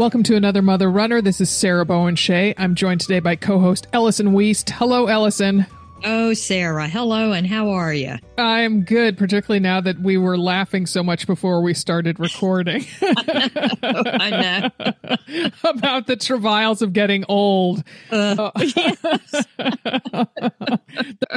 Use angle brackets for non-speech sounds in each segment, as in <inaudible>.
Welcome to another Mother Runner. This is Sarah Bowen Shea. I'm joined today by co-host Ellison Wiest. Hello, Ellison. Oh, Sarah. Hello, and how are you? I'm good, particularly now that we were laughing so much before we started recording. <laughs> I know. <laughs> About the travails of getting old. Uh, <laughs> the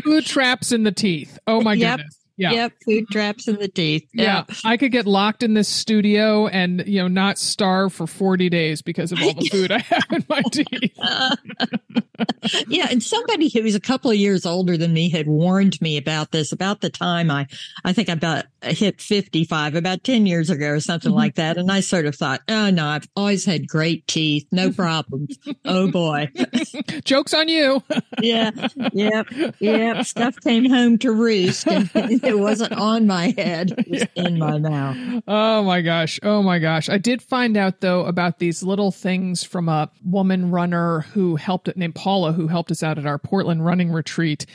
food traps in the teeth. Oh, my Yep. goodness. Yeah. Yep, food traps in the teeth. Yeah, I could get locked in this studio and you know not starve for forty days because of all the food I have in my <laughs> teeth. <laughs> yeah, and somebody who was a couple of years older than me had warned me about this about the time I, I think I about hit 55, about 10 years ago or something Mhm. like that. And I sort of thought, oh no, I've always had great teeth, no <laughs> problems. oh boy. Jokes on you. Yeah, yep, yep. Stuff came home to roost and <laughs> it wasn't on my head, it was in my mouth. Oh my gosh. Oh my gosh. I did find out though about these little things from a woman runner who helped named Paula who helped us out at our Portland running retreat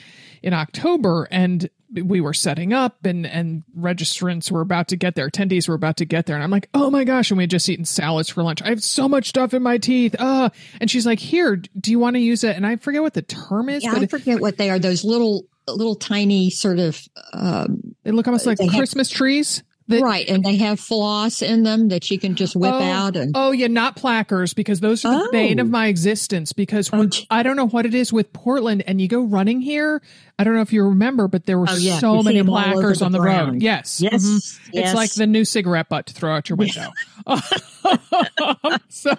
in October. And we were setting up and and registrants were about to get there. Attendees were about to get there. And i'm like oh my gosh. And we had just eaten salads for lunch. I have so much stuff in my teeth. Uh and she's like here do you want to use it? And i forget what the term is Yeah, but I it, forget what they are. Those little, little tiny sort of, um, they look almost like they have- christmas trees that- right. And they have floss in them that you can just whip oh, out. And oh yeah, not plackers because those are the Oh. bane of my existence. Because Oh, when-. I don't know what it is with Portland, and you go running here. I don't know if you remember, but there were Oh, yeah. so You many them all over plackers the on the road. ground. Yes, yes, Mhm. yes. It's like the new cigarette butt to throw out your window. <laughs> <laughs> so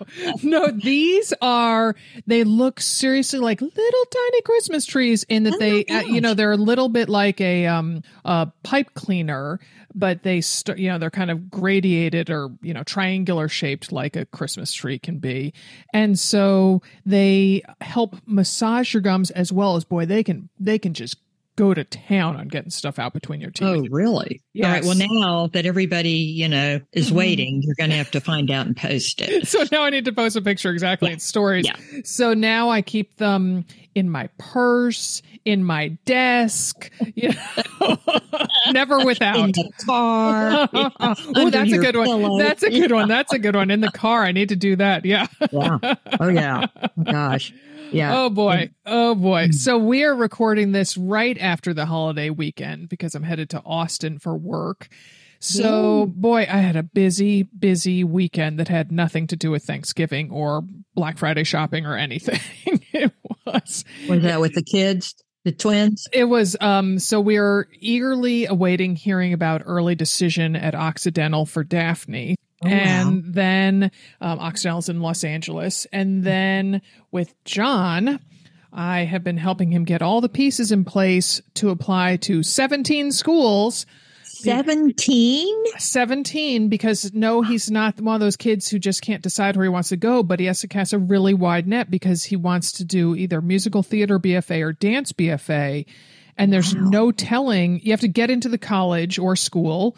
no, these are they look seriously like little tiny Christmas trees in that Oh they uh, you know they're a little bit like a um a pipe cleaner but they st- you know they're kind of gradiated or you know triangular shaped like a Christmas tree can be. And so they help massage your gums as well as boy they can they can just go to town on getting stuff out between your teeth. Oh, really? All right. Well, now that everybody, you know, is Mhm. waiting, you're going to have to find out and post it. <laughs> so now I need to post a picture exactly Yeah. in stories. Yeah. So now I keep them in my purse, in my desk, you know, <laughs> never <laughs> In without. the car. oh, that's a good one. pillow. That's a good one. That's a good one. In the car, I need to do that. Yeah. yeah. Oh, yeah. Oh, gosh. Yeah. Oh boy. Oh boy. Mm. So we are recording this right after the holiday weekend because I'm headed to Austin for work. So, Yay. boy, I had a busy, busy weekend that had nothing to do with Thanksgiving or Black Friday shopping or anything. <laughs> it was Was that with the kids, the twins? it was um so we're eagerly awaiting hearing about early decision at Occidental for Daphne. Oh, wow. and then um, Occidental's in Los Angeles. And then with John, I have been helping him get all the pieces in place to apply to 17 schools. 17? 17 because no, he's not one of those kids who just can't decide where he wants to go, but he has to cast a really wide net because he wants to do either musical theater BFA or dance BFA. And there's Wow. no telling. You have to get into the college or school,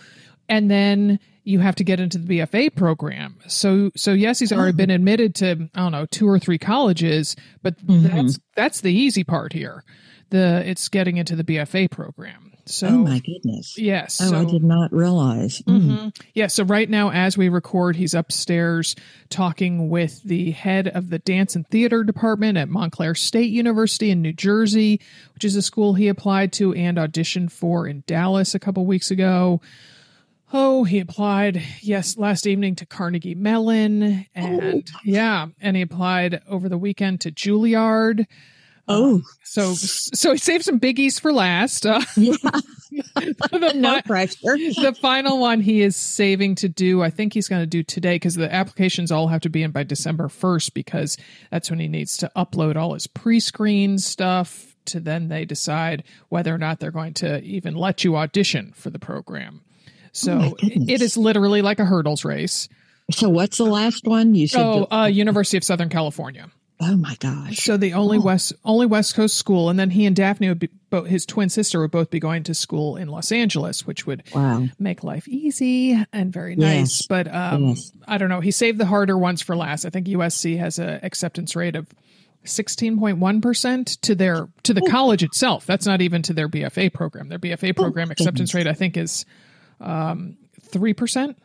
and then you have to get into the BFA program. So, so yes, he's already been admitted to I don't know two or three colleges, but Mhm. that's that's the easy part here. The it's getting into the BFA program. So, oh, my goodness. yes, Oh, I did not realize. Mm. Mhm. Yeah. So right now, as we record, he's upstairs talking with the head of the dance and theater department at Montclair State University in New Jersey, which is a school he applied to and auditioned for in Dallas a couple weeks ago. Oh, he applied, yes, last evening to Carnegie Mellon. And yeah, and he applied over the weekend to Juilliard. Oh, So, so he saved some biggies for last. <laughs> Uh, yeah. the <laughs> no pressure. the final one he is saving to do, I think he's going to do today because the applications all have to be in by December 1st because that's when he needs to upload all his pre screen stuff to then they decide whether or not they're going to even let you audition for the program. So Oh it is literally like a hurdles race. So what's the last one? You said. Oh, the- uh, University of Southern California. oh my gosh. So the only Oh. west only West Coast school, and then he and Daphne would be, both his twin sister would both be going to school in Los Angeles, which would Wow. make life easy and very Yes. nice. But um, Yes. I don't know. He saved the harder ones for last. I think USC has a acceptance rate of sixteen point one percent to their to the college itself. That's not even to their BFA program. Their BFA program acceptance rate, I think, is um three percent.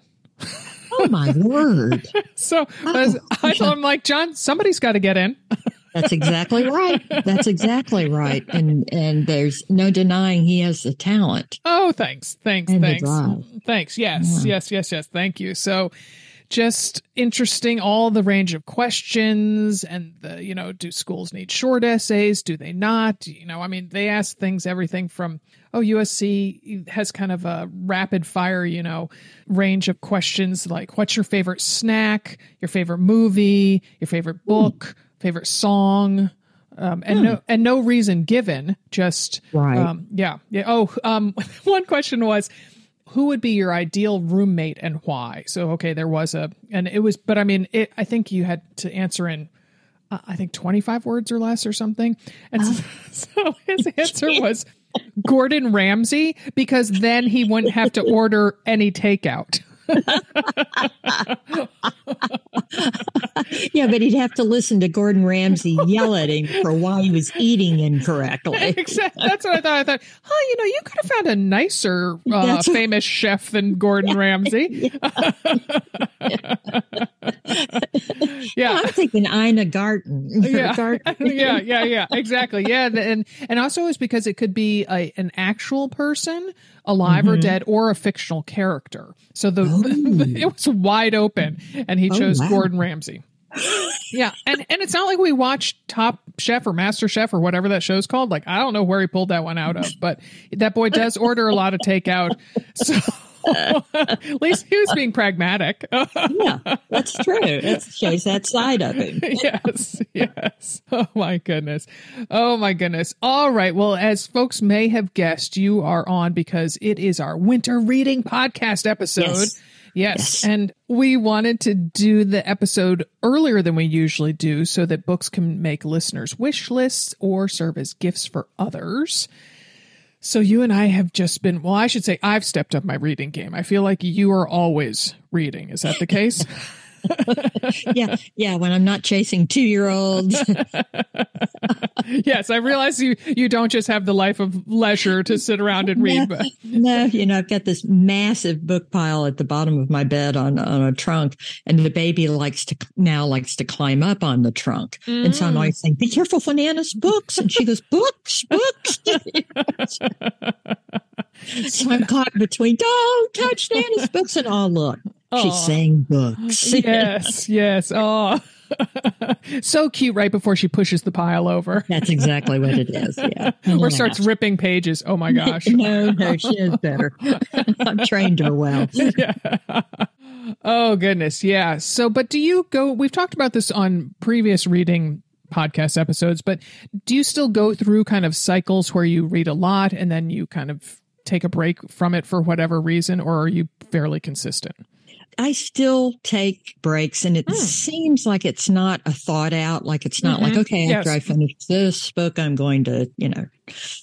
Oh my word! <laughs> so oh, I, am like, John, somebody's got to get in. <laughs> That's exactly right. That's exactly right. And and there's no denying he has the talent. Oh, thanks, thanks, thanks, thanks. Yes, yeah. yes, yes, yes. Thank you. So just interesting all the range of questions and the you know do schools need short essays? Do they not? You know i mean they ask things everything from oh usc has kind of a rapid fire you know range of questions like what's your favorite snack your favorite movie your favorite book favorite song um, and hmm. no and no reason given just right. um, yeah yeah oh um, <laughs> one question was who would be your ideal roommate and why? So, okay, there was a, and it was, but I mean, it, I think you had to answer in, uh, I think 25 words or less or something. And so, <laughs> so his answer was Gordon Ramsay because then he wouldn't have to order any takeout. <laughs> <laughs> yeah, but he'd have to listen to Gordon Ramsay yell at him for why he was eating incorrectly. <laughs> Exactly. That's what I thought. I thought, oh, you know, you could have found a nicer uh, famous chef than Gordon yeah. Ramsay. <laughs> yeah. I'm thinking Ina Garten. Yeah. Garten. yeah, yeah, yeah, exactly. Yeah, and and also is because it could be a, an actual person alive mm-hmm. or dead or a fictional character. So the, oh. it was wide open and he oh, chose wow. Gordon Ramsay. yeah, and and it's not like we watched Top Chef or Master Chef or whatever that show's called. Like I don't know where he pulled that one out of, but that boy does order a lot of takeout. <laughs> So At least he was being pragmatic. yeah, that's true. It shows that side of him. <laughs> yes, yes. Oh my goodness. Oh my goodness. All right. Well, as folks may have guessed, you are on because it is our winter reading podcast episode. Yes. Yes. yes. And we wanted to do the episode earlier than we usually do so that books can make listeners' wish lists or serve as gifts for others. So you and I have just been, well, I should say I've stepped up my reading game. I feel like you are always reading. Is that the case? <laughs> yeah, yeah. When I'm not chasing two year olds. <laughs> yes, I realize you you don't just have the life of leisure to sit around and read. No, but. no, you know, I've got this massive book pile at the bottom of my bed on on a trunk, and the baby likes to now likes to climb up on the trunk, mm. and so I'm mm. always saying, "Be careful for Nana's books," and she goes, "Books, books." <laughs> so I'm caught between, "Don't touch Nana's books," and oh look. She's saying books. <laughs> yes, yes. Oh, <laughs> so cute right before she pushes the pile over. That's exactly what it is. Yeah. <laughs> or starts ripping pages. Oh my gosh. no, no, she is better. I've trained her well. Yeah. Oh goodness. Yeah. So, but do you go, we've talked about this on previous reading podcast episodes, but do you still go through kind of cycles where you read a lot and then you kind of take a break from it for whatever reason, or are you fairly consistent? I still take breaks and it mm. seems like it's not a thought out, like it's not mm-hmm. like, okay, after. I finish this book, I'm going to, you know,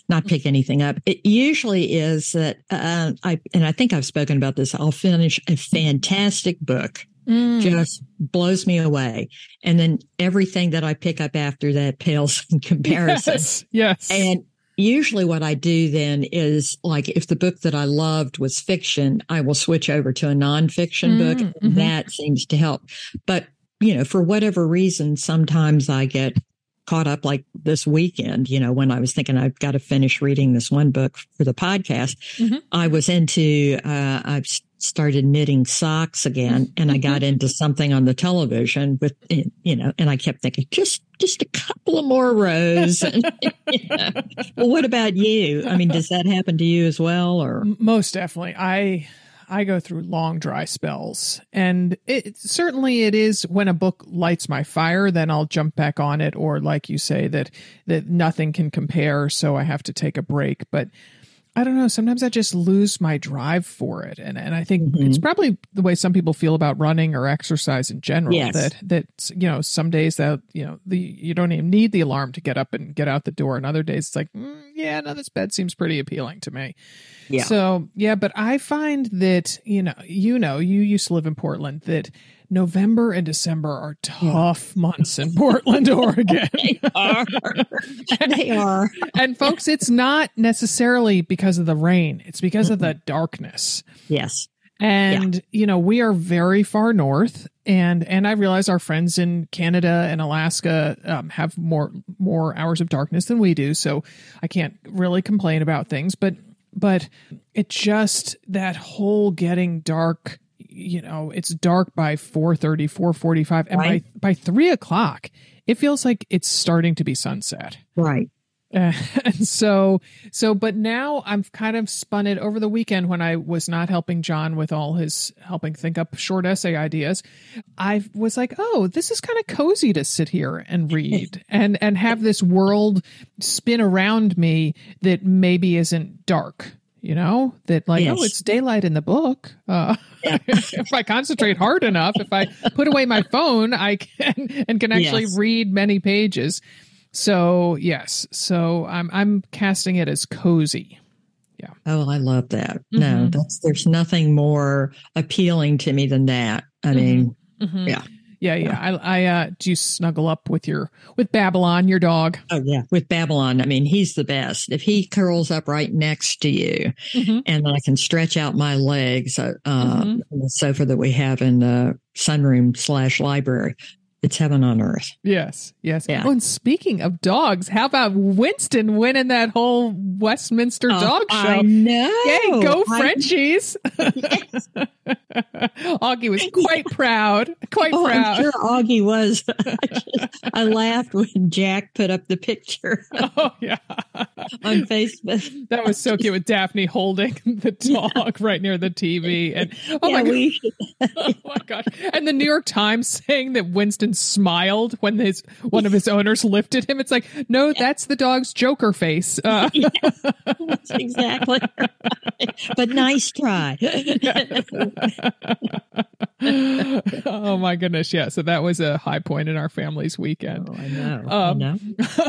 not pick anything up. It usually is that, uh, I, and I think I've spoken about this. I'll finish a fantastic book. Mm. just blows me away. And then everything that I pick up after that pales in <laughs> comparison. Yes. yes. And usually what I do then is like if the book that I loved was fiction, I will switch over to a nonfiction mm, book. Mm-hmm. That seems to help. But, you know, for whatever reason, sometimes I get caught up like this weekend, you know, when I was thinking I've got to finish reading this one book for the podcast, mm-hmm. I was into, uh, I've started knitting socks again mm-hmm. and I got mm-hmm. into something on the television with, eh, you know, and I kept thinking just, just a couple of more rows. <laughs> and, <laughs> you know. Well, what about you? I mean, does that happen to you as well or? Most definitely. I, I go through long dry spells and it certainly it is when a book lights my fire then I'll jump back on it or like you say that that nothing can compare so I have to take a break but I don't know. Sometimes I just lose my drive for it, and and I think mm-hmm. it's probably the way some people feel about running or exercise in general. Yes. That that you know, some days that you know the you don't even need the alarm to get up and get out the door, and other days it's like, mm, yeah, no, this bed seems pretty appealing to me. Yeah. So yeah, but I find that you know, you know, you used to live in Portland that November and December are tough yeah. months in Portland, <laughs> Oregon. they are. <laughs> they are. and folks, it's not necessarily because of the rain, it's because mm-hmm. of the darkness. Yes. And, yeah. you know, we are very far north and and I realize our friends in Canada and Alaska um, have more more hours of darkness than we do, so I can't really complain about things. But but it just that whole getting dark you know it's dark by 4.30 4.45 and right. by by 3 o'clock it feels like it's starting to be sunset. Right. Uh, <laughs> and so so but now i've kind of spun it over the weekend when i was not helping john with all his helping think up short essay ideas. I was like oh this is kind of cozy to sit here and read <laughs> and and have this world spin around me that maybe isn't dark you know that like yes. oh it's daylight in the book uh, yeah. <laughs> if i concentrate hard enough if i put away my phone i can and can actually yes. read many pages so yes so i'm i'm casting it as cozy yeah oh i love that mm-hmm. no that's there's nothing more appealing to me than that i mm-hmm. mean mm-hmm. yeah yeah, yeah. I, I uh, do you snuggle up with your with Babylon, your dog? Oh yeah, with Babylon. I mean, he's the best. If he curls up right next to you, mm-hmm. and I can stretch out my legs uh, mm-hmm. on the sofa that we have in the sunroom slash library, it's heaven on earth. Yes, yes. Yeah. Oh, and speaking of dogs, how about Winston winning that whole Westminster oh, dog show? I know. Yay, go Frenchies! Yes. <laughs> Augie was quite proud. Quite oh, proud. I'm sure Augie was. I, <laughs> just, <laughs> I laughed when Jack put up the picture. oh yeah, on Facebook. That was so cute with Daphne holding the dog yeah. right near the TV, and oh yeah, my god, oh my gosh, and the New York Times saying that Winston smiled when his one of his <laughs> owners lifted him. It's like, no, that's the dog's Joker face. Uh. <laughs> Yeah, <laughs> exactly. Right. But nice try. oh my goodness, yeah. So that was a high point in our family's weekend. Oh, I know. Um, I know.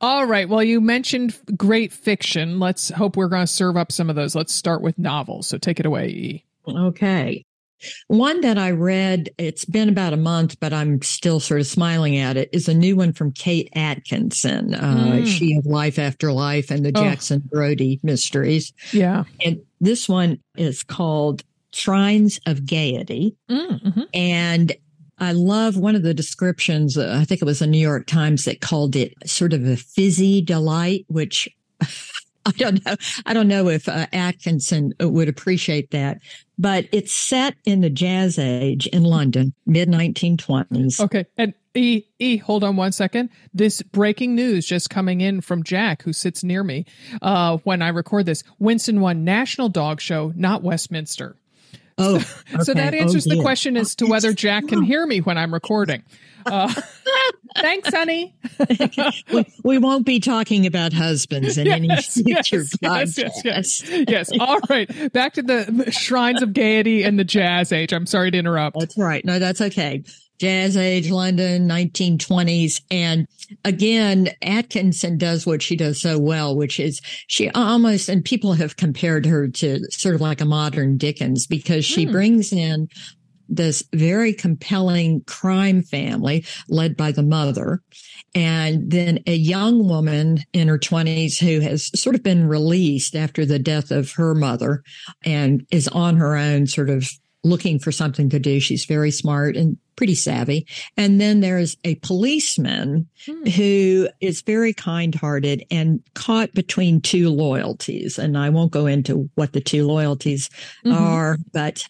all right. Well, you mentioned great fiction. Let's hope we're going to serve up some of those. Let's start with novels. So take it away, E. Okay. One that I read, it's been about a month, but I'm still sort of smiling at it, is a new one from Kate Atkinson. Uh, mm. She of Life After Life and the oh. Jackson Brodie mysteries. Yeah. And this one is called Shrines of Gaiety. Mm-hmm. And I love one of the descriptions. Uh, I think it was the New York Times that called it sort of a fizzy delight, which <laughs> <laughs> I don't know. I don't know if uh, Atkinson would appreciate that, but it's set in the jazz age in London, mid 1920s. Okay. And E, E, hold on one second. This breaking news just coming in from Jack, who sits near me uh, when I record this. Winston won National Dog Show, not Westminster. Oh, <laughs> so, okay. so that answers oh, the question as to whether Jack can hear me when I'm recording. Uh, <laughs> <laughs> thanks, honey. <laughs> we, we, won't be talking about husbands in yes, any future yes, podcast. Yes, yes, yes. All right. Back to the, the shrines of gaiety and the jazz age. I'm sorry to interrupt. That's right. No, that's okay. Jazz age, London, 1920s. And again, Atkinson does what she does so well, which is she almost, and people have compared her to sort of like a modern Dickens because she hmm. brings in this very compelling crime family led by the mother. And then a young woman in her 20s who has sort of been released after the death of her mother and is on her own, sort of looking for something to do. She's very smart and pretty savvy. And then there's a policeman hmm. who is very kind hearted and caught between two loyalties. And I won't go into what the two loyalties mm-hmm. are, but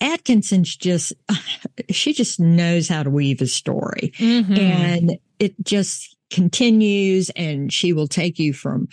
Atkinson's just, <sighs> she just knows how to weave a story. Mm-hmm. And it just continues and she will take you from,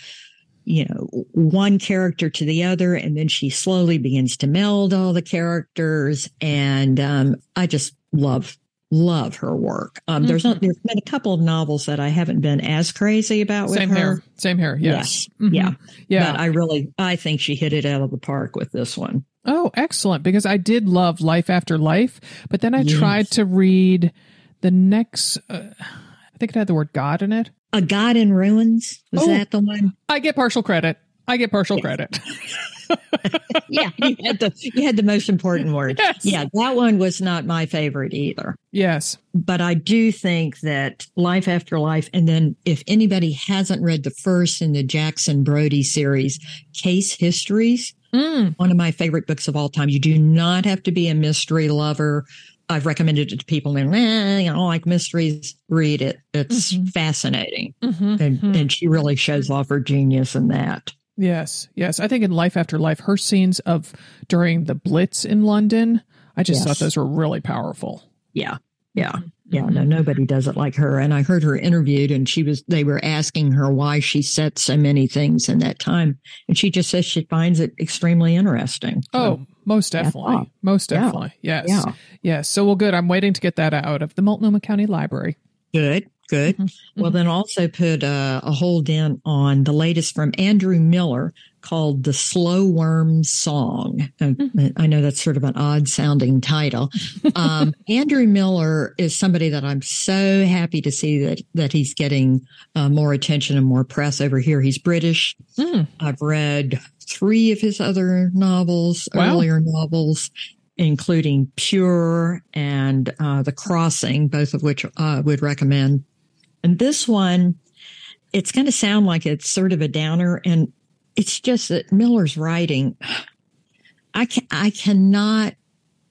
you know, one character to the other. And then she slowly begins to meld all the characters. And um, I just love love her work. Um, mm-hmm. There's not, there's been a couple of novels that I haven't been as crazy about with Same her. here. Same here. Yes. yes. Mm-hmm. Yeah. Yeah. But I really, I think she hit it out of the park with this one. Oh, excellent. Because I did love Life After Life, but then I yes. tried to read the next, uh, I think it had the word God in it. A God in Ruins? Was oh, that the one? I get partial credit. I get partial yes. credit. <laughs> <laughs> yeah, you had the you had the most important word. Yes. Yeah, that one was not my favorite either. Yes. But I do think that Life After Life, and then if anybody hasn't read the first in the Jackson Brodie series, Case Histories, Mm. One of my favorite books of all time. You do not have to be a mystery lover. I've recommended it to people and eh, you know, like mysteries. Read it. It's mm-hmm. fascinating. Mm-hmm. And, mm-hmm. and she really shows off her genius in that. Yes, yes. I think in Life After Life, her scenes of during the Blitz in London, I just yes. thought those were really powerful. Yeah, yeah. Yeah, no, nobody does it like her. And I heard her interviewed and she was, they were asking her why she set so many things in that time. And she just says she finds it extremely interesting. So, oh, most definitely. Most definitely. Yeah. Yes. Yeah. Yes. So, well, good. I'm waiting to get that out of the Multnomah County Library. Good. Good. Mm-hmm. Well, then also put uh, a hold in on the latest from Andrew Miller called The Slow Worm Song. Mm-hmm. I know that's sort of an odd sounding title. Um, <laughs> Andrew Miller is somebody that I'm so happy to see that, that he's getting uh, more attention and more press over here. He's British. Mm. I've read three of his other novels, wow. earlier novels including Pure and uh, The Crossing, both of which I uh, would recommend. And this one, it's going to sound like it's sort of a downer. And it's just that Miller's writing, I can, I cannot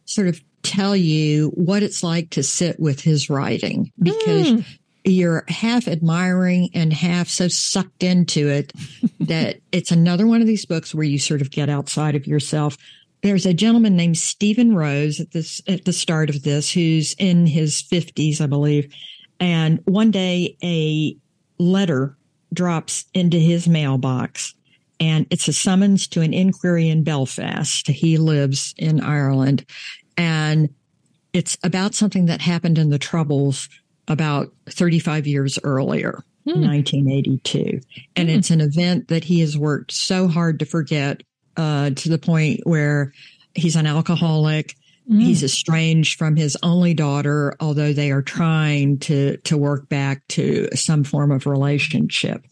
sort of tell you what it's like to sit with his writing because mm. you're half admiring and half so sucked into it <laughs> that it's another one of these books where you sort of get outside of yourself. There's a gentleman named Stephen Rose at this at the start of this who's in his 50s, I believe, and one day a letter drops into his mailbox and it's a summons to an inquiry in Belfast. He lives in Ireland and it's about something that happened in the Troubles about 35 years earlier, mm. 1982. And mm. it's an event that he has worked so hard to forget uh, to the point where he's an alcoholic. Mm. He's estranged from his only daughter, although they are trying to to work back to some form of relationship.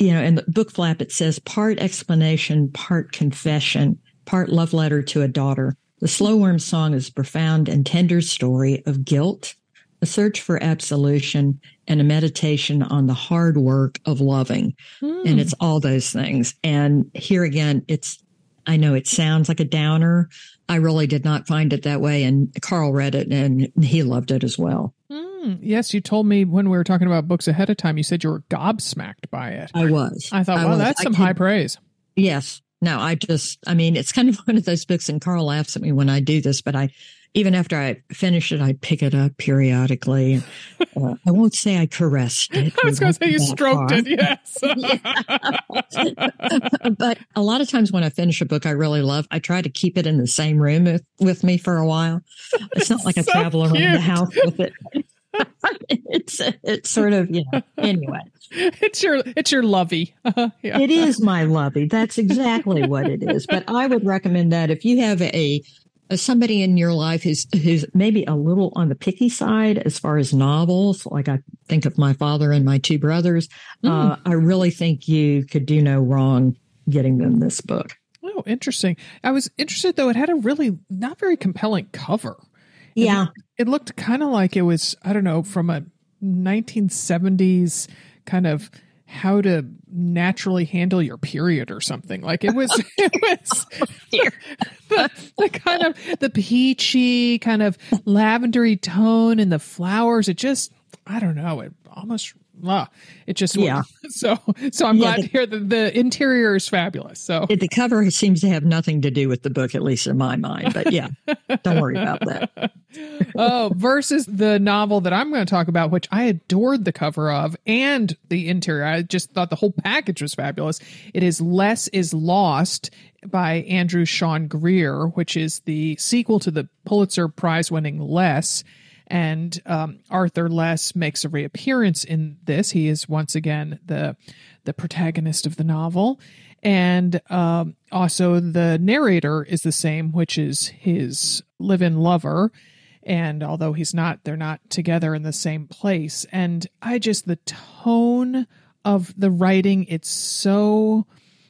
You know, in the book flap it says part explanation, part confession, part love letter to a daughter. The slow worm song is a profound and tender story of guilt, a search for absolution, and a meditation on the hard work of loving. Mm. And it's all those things. And here again, it's I know it sounds like a downer. I really did not find it that way. And Carl read it and he loved it as well. Mm, yes, you told me when we were talking about books ahead of time, you said you were gobsmacked by it. I was. I thought, well, that's some high praise. Yes. No, I just, I mean, it's kind of <laughs> one of those books, and Carl laughs at me when I do this, but I even after I finish it, I pick it up periodically. <laughs> Uh, I won't say I caressed it. <laughs> I was going to say you stroked far. it, yes. but a lot of times when I finish a book I really love, I try to keep it in the same room with, with me for a while. It's not like so I travel around cute. the house with it. <laughs> it's it's sort of you know anyway <laughs> it's your it's your lovey uh, <laughs> yeah. it is my lovey that's exactly what it is but i would recommend that if you have a somebody in your life who's who's maybe a little on the picky side as far as novels, like I think of my father and my two brothers, mm. uh, I really think you could do no wrong getting them this book. Oh, interesting. I was interested though; it had a really not very compelling cover. Yeah, it, it looked kind of like it was I don't know from a 1970s kind of how to naturally handle your period or something. Like it was, <laughs> it was <laughs> oh, <laughs> the, the, kind of the peachy kind of lavendery tone and the flowers. It just, I don't know. It almost ah, it just yeah. <laughs> So so I'm yeah, glad the, to hear that the interior is fabulous. So the cover seems to have nothing to do with the book, at least in my mind. But yeah, <laughs> don't worry about that. <laughs> oh, versus the novel that I'm going to talk about, which I adored the cover of and the interior. I just thought the whole package was fabulous. It is Less is Lost by Andrew Sean Greer, which is the sequel to the Pulitzer Prize winning Less and um, Arthur Less makes a reappearance in this. He is once again the the protagonist of the novel, and um, also the narrator is the same, which is his live-in lover. And although he's not, they're not together in the same place. And I just the tone of the writing, it's so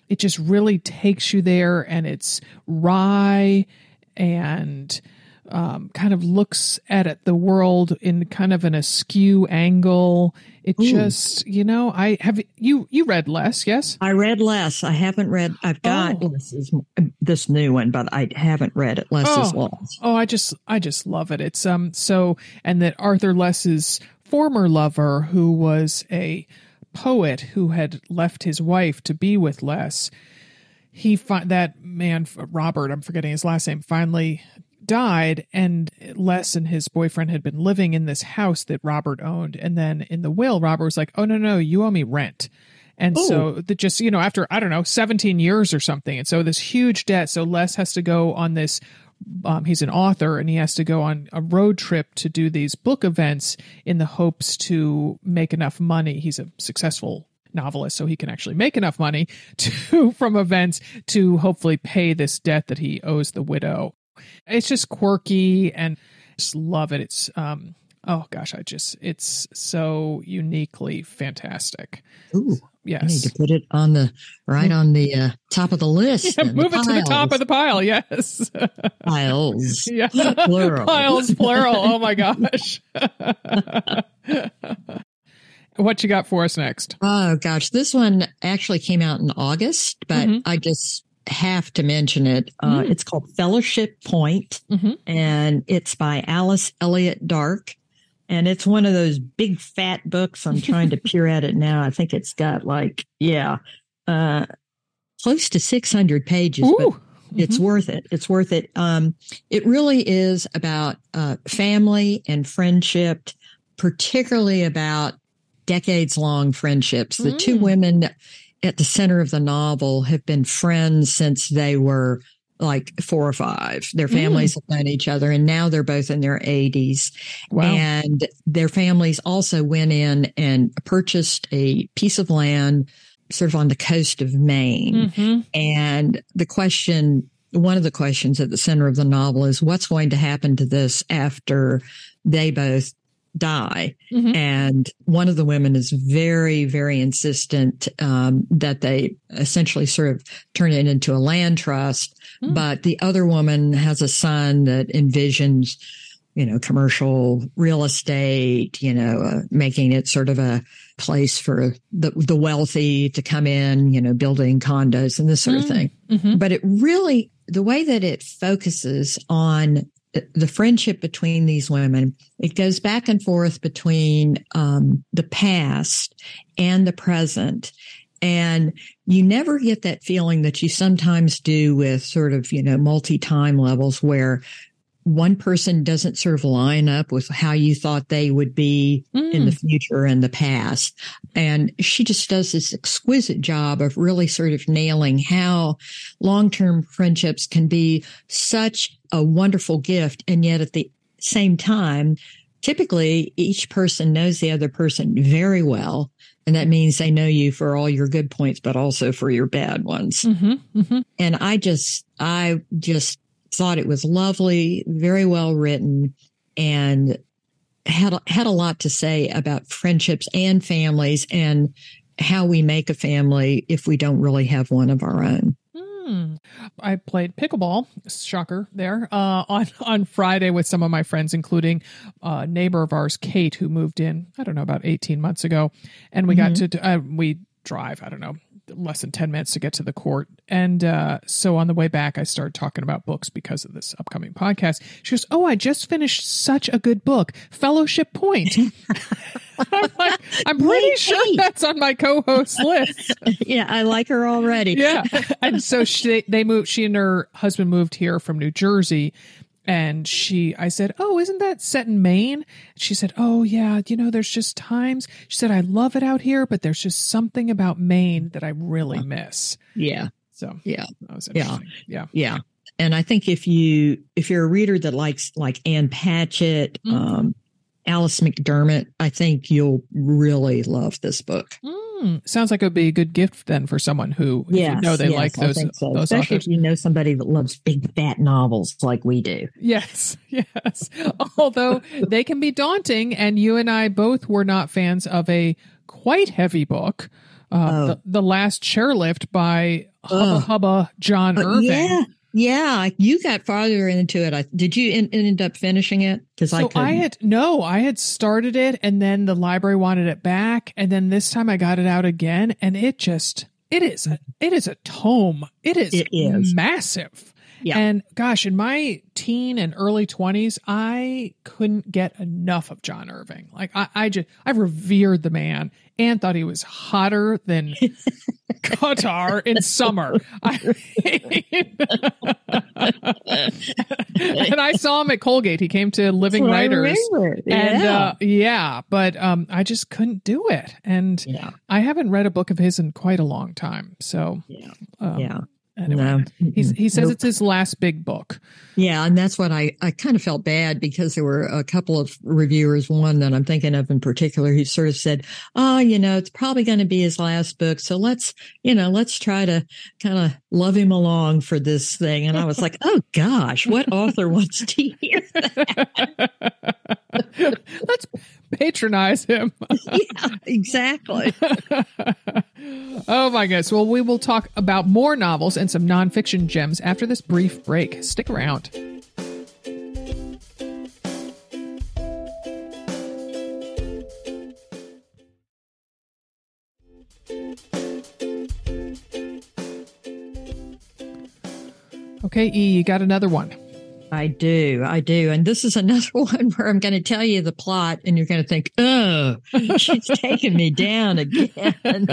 it just really takes you there, and it's wry and um, kind of looks at it, the world in kind of an askew angle. It Ooh. just, you know, I have you you read less, yes? I read less. I haven't read. I've got Oh. Less's, this new one, but I haven't read it. Less's Oh. Lost. Oh, I just I just love it. It's um so and that Arthur Less's former lover who was a poet who had left his wife to be with Less. he fi- that man Robert, I'm forgetting his last name, finally died and Less and his boyfriend had been living in this house that Robert owned and then in the will Robert was like, "Oh no, no, you owe me rent." And so the just you know after I don't know 17 years or something and so this huge debt so Less has to go on this um, he's an author and he has to go on a road trip to do these book events in the hopes to make enough money. He's a successful novelist, so he can actually make enough money <laughs> to from events to hopefully pay this debt that he owes the widow. It's just quirky and just love it. It's um oh gosh, I just it's so uniquely fantastic. Ooh, I need to put it on the right on the uh, top of the list. Yeah, then, move it to the top of the pile. Yes. piles. <laughs> yeah. Plural. Piles plural. Oh my <laughs> gosh. <laughs> what you got for us next? Oh gosh, this one actually came out in August, but Mhm. I just have to mention it. Uh, Mm. It's called Fellowship Point, Mhm. and it's by Alice Elliott Dark. And it's one of those big fat books. I'm trying to <laughs> peer at it now. I think it's got like, yeah, uh, close to 600 pages, but Ooh. it's worth it. It's worth it. Um, it really is about uh, family and friendship, particularly about decades long friendships. The two Mm. women at the center of the novel have been friends since they were like four or five. Their Mm. families have known each other and now they're both in their 80s. Wow. And their families also went in and purchased a piece of land sort of on the coast of Maine. Mhm. And the question, one of the questions at the center of the novel is what's going to happen to this after they both die? Mhm. And one of the women is very, very insistent um, that they essentially sort of turn it into a land trust. Hmm. But the other woman has a son that envisions, you know, commercial real estate, you know, uh, making it sort of a place for the, the wealthy to come in, you know, building condos and this sort of Mm. thing. Mhm. But it really, the way that it focuses on the friendship between these women, it goes back and forth between um, the past and the present. And you never get that feeling that you sometimes do with sort of, you know, multi time levels where one person doesn't sort of line up with how you thought they would be in the Mm. future and the past. And she just does this exquisite job of really sort of nailing how long term friendships can be such a wonderful gift. And yet at the same time, typically each person knows the other person very well. And that means they know you for all your good points, but also for your bad ones. Mhm. Mhm. And I just, I just thought it was lovely, very well written, and had had a lot to say about friendships and families and how we make a family if we don't really have one of our own. Hmm. I played pickleball, shocker there, uh, on <laughs> on Friday with some of my friends, including a neighbor of ours, Kate, who moved in, I don't know, about 18 months ago. And we got to, uh, we drive, I don't know, less than 10 minutes to get to the court. And uh, so on the way back, I started talking about books because of this upcoming podcast. She goes, Oh, I just finished such a good book, Fellowship Point. <laughs> I'm like, I'm pretty Wait, sure wait. that's on my co host <laughs> list. yeah, I like her already. yeah and so she they moved she and her husband moved here from new jersey and she i said oh isn't that set in maine she said oh yeah you know there's just times she said i love it out here but there's just something about maine that i really miss Yeah. so Yeah. that was Yeah. yeah Yeah. And I think if you if you're a reader that likes like Ann Patchett, Mhm. um, Alice McDermott, I think you'll really love this book. Mm, sounds like it would be a good gift then for someone who if you know they yes, like those so. those Especially authors if you know somebody that loves big fat novels like we do. Yes, <laughs> yes. Although they can be daunting, and you and I both were not fans of a quite heavy book, uh, Oh. the, the Last Chairlift by Hubba Ugh. Hubba John But Irving. yeah, Yeah, you got farther into it. I, did you in, end up finishing it? Because so I, I had no, I had started it, and then the library wanted it back, and then this time I got it out again, and it just it is a, it is a tome. It is, it is. massive. Yeah. And gosh, in my teen and early 20s, I couldn't get enough of John Irving. Like I, I just I revered the man and thought he was hotter than <laughs> Qatar in summer. I <laughs> and I saw him at Colgate. He came to Living Writers. Yeah. And uh, yeah, but um, I just couldn't do it. And yeah. I haven't read a book of his in quite a long time. So yeah. Um, yeah. Anyway, no. He's, he says nope. it's his last big book. Yeah, and that's what I, I kind of felt bad because there were a couple of reviewers, one that I'm thinking of in particular, he sort of said, oh, you know, it's probably going to be his last book. So let's, you know, let's try to kind of love him along for this thing. And I was like, oh gosh, what <laughs> author wants to hear that? <laughs> <laughs> let's patronize him. <laughs> yeah, exactly. <laughs> oh my goodness. Well, we will talk about more novels and some nonfiction gems after this brief break. Stick around. Okay, E, you got another one. I do. I do. And this is another <laughs> one where I'm going to tell you the plot and you're going to think, oh, she's <laughs> taking me down again. <laughs>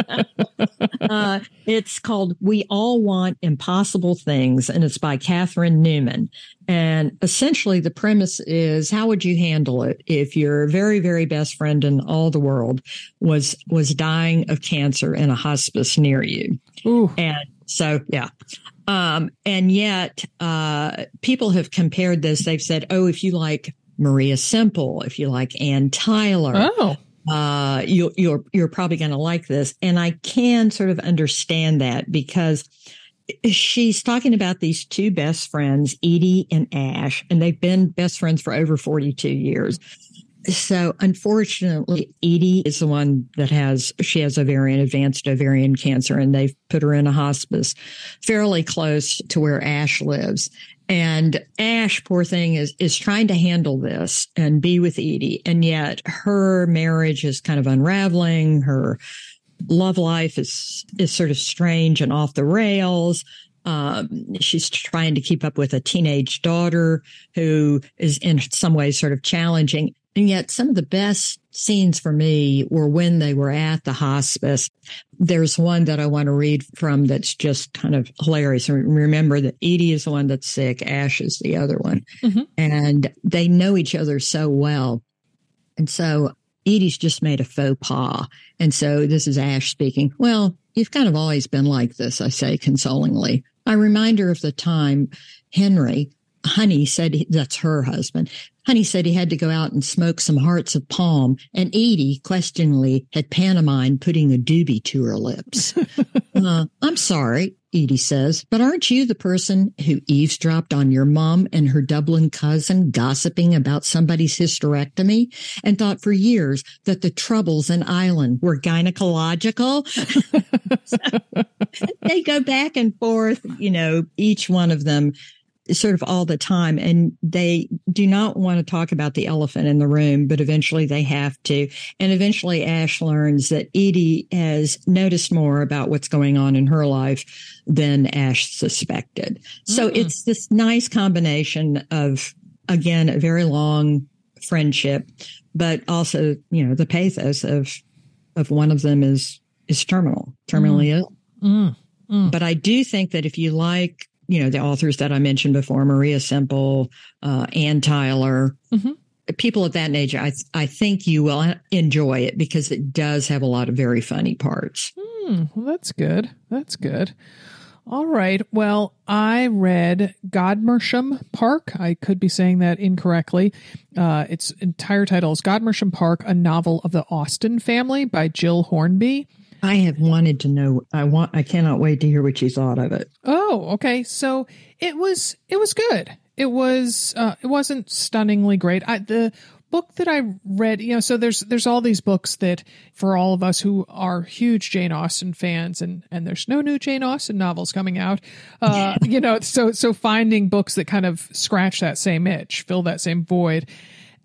uh, it's called We All Want Impossible Things and it's by Catherine Newman. And essentially the premise is how would you handle it if your very, very best friend in all the world was, was dying of cancer in a hospice near you? Ooh. And so, yeah. Um, and yet, uh, people have compared this. They've said, oh, if you like Maria Semple, if you like Anne Tyler, oh. uh, you, you're, you're probably going to like this. And I can sort of understand that because she's talking about these two best friends, Edie and Ash, and they've been best friends for over 42 years. So unfortunately, Edie is the one that has, she has ovarian, advanced ovarian cancer, and they've put her in a hospice fairly close to where Ash lives. And Ash, poor thing, is, is trying to handle this and be with Edie. And yet her marriage is kind of unraveling. Her love life is, is sort of strange and off the rails. Um, she's trying to keep up with a teenage daughter who is in some ways sort of challenging. And yet some of the best scenes for me were when they were at the hospice. There's one that I want to read from that's just kind of hilarious. Remember that Edie is the one that's sick. Ash is the other one. Mm-hmm. And they know each other so well. And so Edie's just made a faux pas. And so this is Ash speaking. Well, you've kind of always been like this, I say consolingly. I remind her of the time Henry, Honey said that's her husband. Honey said he had to go out and smoke some hearts of palm, and Edie questioningly had pantomimed putting a doobie to her lips. <laughs> uh, I'm sorry, Edie says, but aren't you the person who eavesdropped on your mom and her Dublin cousin gossiping about somebody's hysterectomy and thought for years that the troubles in Ireland were gynecological? so, <laughs> they go back and forth, you know, each one of them sort of all the time and they do not want to talk about the elephant in the room, but eventually they have to. And eventually Ash learns that Edie has noticed more about what's going on in her life than Ash suspected. So mm-hmm. it's this nice combination of, again, a very long friendship, but also, you know, the pathos of, of one of them is, is terminal, terminally mm. ill. Mm. Mm. But I do think that if you like you know, the authors that I mentioned before, Maria Semple, uh, Anne Tyler, mm-hmm. people of that nature, I, I think you will enjoy it because it does have a lot of very funny parts. Mm, well, that's good. That's good. All right. Well, I read Godmersham Park. I could be saying that incorrectly. Uh, its entire title is Godmersham Park, a novel of the Austen family by Gill Hornby. I have wanted to know. I want. I cannot wait to hear what you thought of it. Oh, okay. So it was. It was good. It was. Uh, it wasn't stunningly great. I, the book that I read, you know, so there's there's all these books that for all of us who are huge Jane Austen fans, and and there's no new Jane Austen novels coming out, uh, <laughs> you know, so so finding books that kind of scratch that same itch, fill that same void.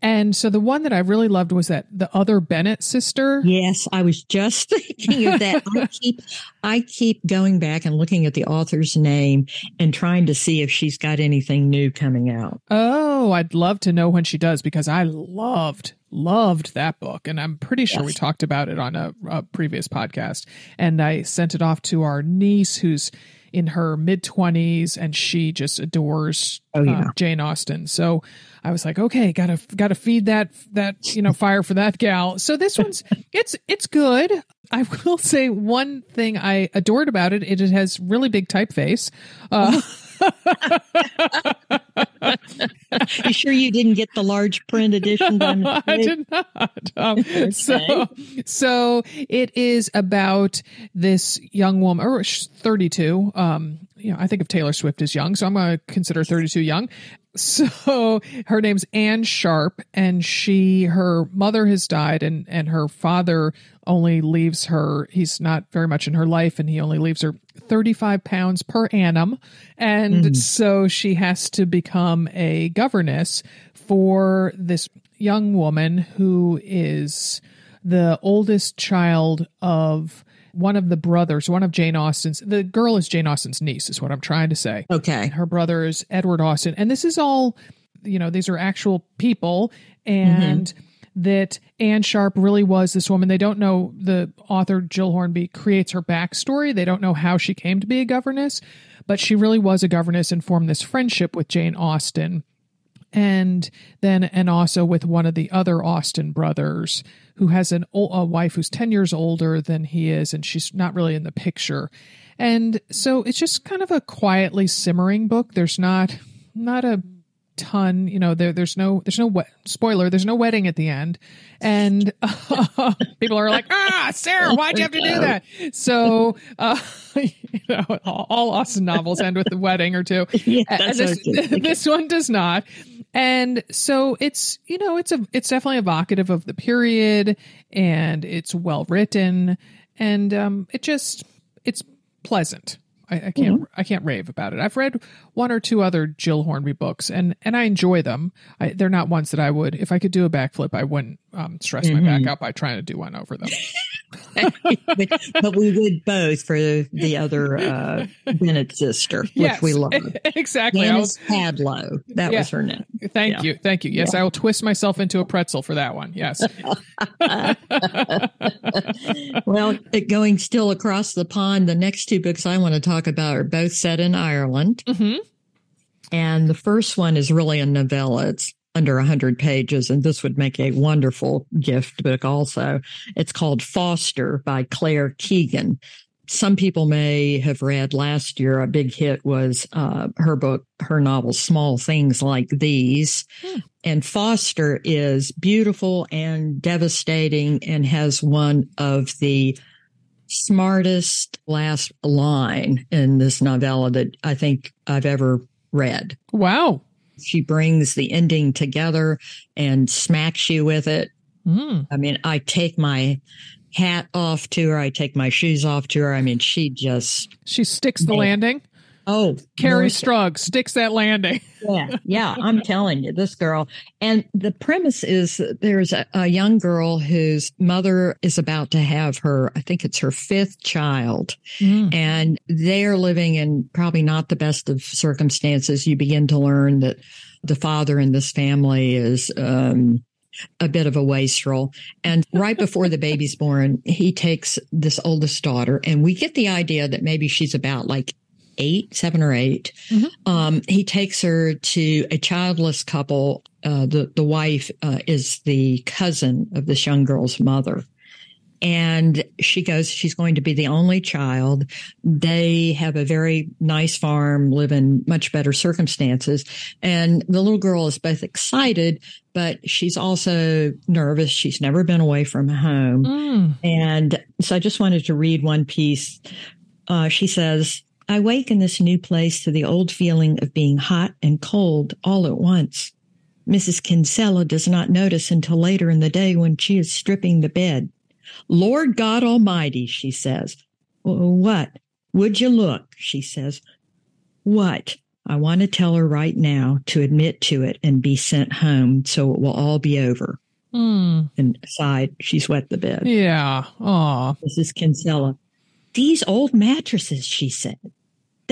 And so the one that I really loved was that the other Bennet sister. Yes, I was just <laughs> thinking of that. I <laughs> keep I keep going back and looking at the author's name and trying to see if she's got anything new coming out. Oh, I'd love to know when she does because I loved loved that book and i'm pretty sure yes. we talked about it on a, a previous podcast and i sent it off to our niece who's in her mid 20s and she just adores oh, yeah. uh, Jane Austen. So I was like, okay, gotta gotta feed that that you know fire for that gal. So this one's <laughs> it's it's good. I will <laughs> say one thing I adored about it. It, it has really big typeface. Uh, <laughs> you sure you didn't get the large print edition? <laughs> I did not. Um, okay. So, so it is about this young woman, or 32. Um, you know, I think of Taylor Swift as young, so I'm going to consider 32 young. So <laughs> her name's Anne Sharp, and she, her mother has died, and and her father only leaves her. He's not very much in her life, and he only leaves her 35 pounds per annum, and mm. so she has to become a governess for this young woman who is the oldest child of one of the brothers, one of Jane Austen's, the girl is Jane Austen's niece, is what I'm trying to say. Okay. Her brother is Edward Austen. And this is all, you know, these are actual people. And. Mm-hmm that Anne Sharp really was this woman. They don't know the author Gill Hornby creates her backstory. They don't know how she came to be a governess, but she really was a governess and formed this friendship with Jane Austen and then and also with one of the other Austen brothers who has an a wife who's 10 years older than he is and she's not really in the picture. And so it's just kind of a quietly simmering book. There's not not a ton you know there, there's no there's no we- spoiler there's no wedding at the end. And uh, <laughs> people are like ah sarah why'd you have to do that? So uh, <laughs> you know all, all austen novels end with the wedding or two. <laughs> Yeah, and this, this one does not and so it's, you know, it's a it's definitely evocative of the period and it's well written and um it just it's pleasant. I, I can't mm-hmm. I can't rave about it. I've read one or two other Gill Hornby books, and and I enjoy them. I, they're not ones that I would if I could do a backflip. I wouldn't um, stress mm-hmm. my back mm-hmm. out by trying to do one over them. <laughs> <laughs> but, we would both for the other uh, Bennet sister, which yes, we love. <laughs> Exactly. Janice Hadlow. That yeah. was her name. Thank yeah. you. Thank you. Yes, yeah. I will twist myself into a pretzel for that one. Yes. well, going still across the pond, the next two books I want to talk about are both set in Ireland. Mm-hmm. And the first one is really a novella. It's under 100 pages, and this would make a wonderful gift book also. It's called Foster by Claire Keegan. Some people may have read last year, a big hit was uh, her book, her novel, Small Things Like These. Hmm. And Foster is beautiful and devastating and has one of the smartest last line in this novella that I think I've ever read. Wow she brings the ending together and smacks you with it. Mm. I mean, I take my hat off to her. I take my shoes off to her. I mean, she just she sticks the landing. Oh, Kerri Strug sticks that landing. <laughs> yeah, yeah. I'm telling you, this girl. And the premise is there's a, a, young girl whose mother is about to have her, I think it's her fifth child. Mm. And they're living in probably not the best of circumstances. You begin to learn that the father in this family is, um, a bit of a wastrel. And right before the baby's born, he takes this oldest daughter, and we get the idea that maybe she's about like eight, seven or 8 mm-hmm. um, he takes her to a childless couple. Uh, the the wife uh, is the cousin of this young girl's mother, and she goes. She's going to be the only child. They have a very nice farm, live in much better circumstances, and the little girl is both excited, but she's also nervous. She's never been away from home, mm. and so I just wanted to read one piece. Uh, she says, I wake in this new place to the old feeling of being hot and cold all at once. Mrs. Kinsella does not notice until later in the day when she is stripping the bed. Lord God Almighty, she says. What? Would you look? She says. What? I want to tell her right now to admit to it and be sent home so it will all be over. Mm. And aside, she's wet the bed. Yeah. Aw. Mrs. Kinsella. These old mattresses, she said.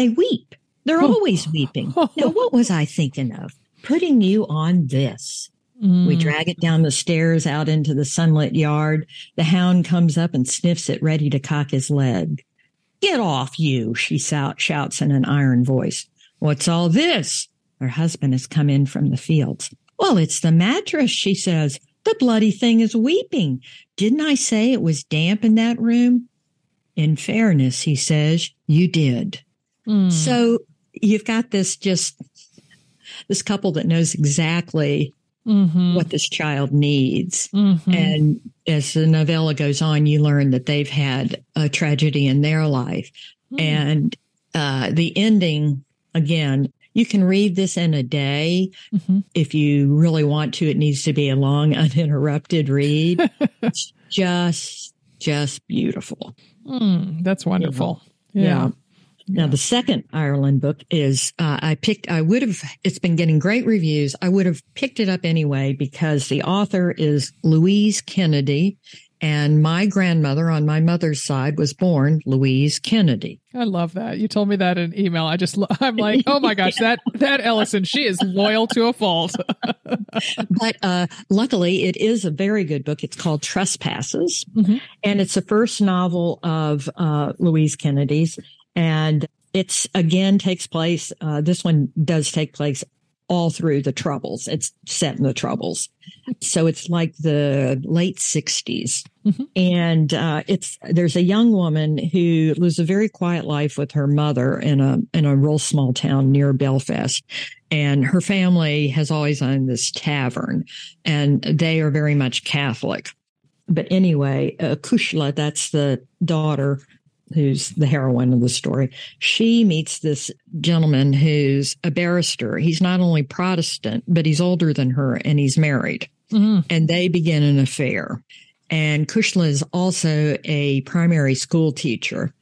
They weep. They're always weeping. Now, what was I thinking of? Putting you on this. We Mm. drag it down the stairs out into the sunlit yard. The hound comes up and sniffs it, ready to cock his leg. Get off, you, she sou- shouts in an iron voice. What's all this? Her husband has come in from the fields. Well, it's the mattress, she says. The bloody thing is weeping. Didn't I say it was damp in that room? In fairness, he says, you did. Mm. So you've got this just this couple that knows exactly Mhm. what this child needs. Mhm. And as the novella goes on, you learn that they've had a tragedy in their life. Mm. And uh, the ending, again, you can read this in a day. Mhm. If you really want to, it needs to be a long, <laughs> uninterrupted read. <laughs> it's just, just beautiful. Mm, that's wonderful. Yeah. Yeah. Now, the second Ireland book is uh, I picked, I would have, it's been getting great reviews. I would have picked it up anyway because the author is Louise Kennedy. And my grandmother on my mother's side was born Louise Kennedy. I love that. You told me that in email. I just, <laughs> I'm like, oh my gosh, <laughs> that, that Ellison, she is loyal to a fault. <laughs> But uh, luckily, it is a very good book. It's called Trespasses, Mhm. and it's the first novel of uh, Louise Kennedy's. And it's again takes place. Uh, this one does take place all through the Troubles. It's set in the Troubles, so it's like the late 60s Mhm. and uh, it's there's a young woman who lives a very quiet life with her mother in a in a real small town near Belfast, and her family has always owned this tavern, and they are very much Catholic. But anyway, uh, Cushla, that's the daughter who's the heroine of the story. She meets this gentleman who's a barrister. He's not only Protestant, but he's older than her and he's married Mhm. and they begin an affair. And Cushla is also a primary school teacher.